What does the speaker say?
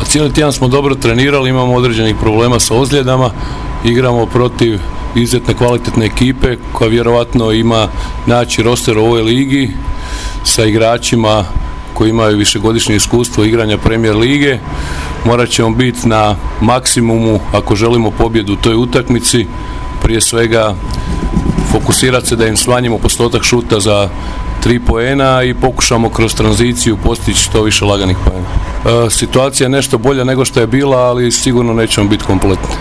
Pa cijeli tjedan smo dobro trenirali, imamo određenih problema sa ozljedama, igramo protiv izuzetne kvalitetne ekipe koja vjerojatno ima naći roster u ovoj ligi sa igračima koji imaju višegodišnje iskustvo igranja premijer lige. Morat ćemo biti na maksimumu ako želimo pobjedu u toj utakmici. Prije svega fokusirati se da im smanjimo postotak šuta za tri poena i pokušamo kroz tranziciju postići što više laganih poena. E, situacija je nešto bolja nego što je bila, ali sigurno nećemo biti kompletni.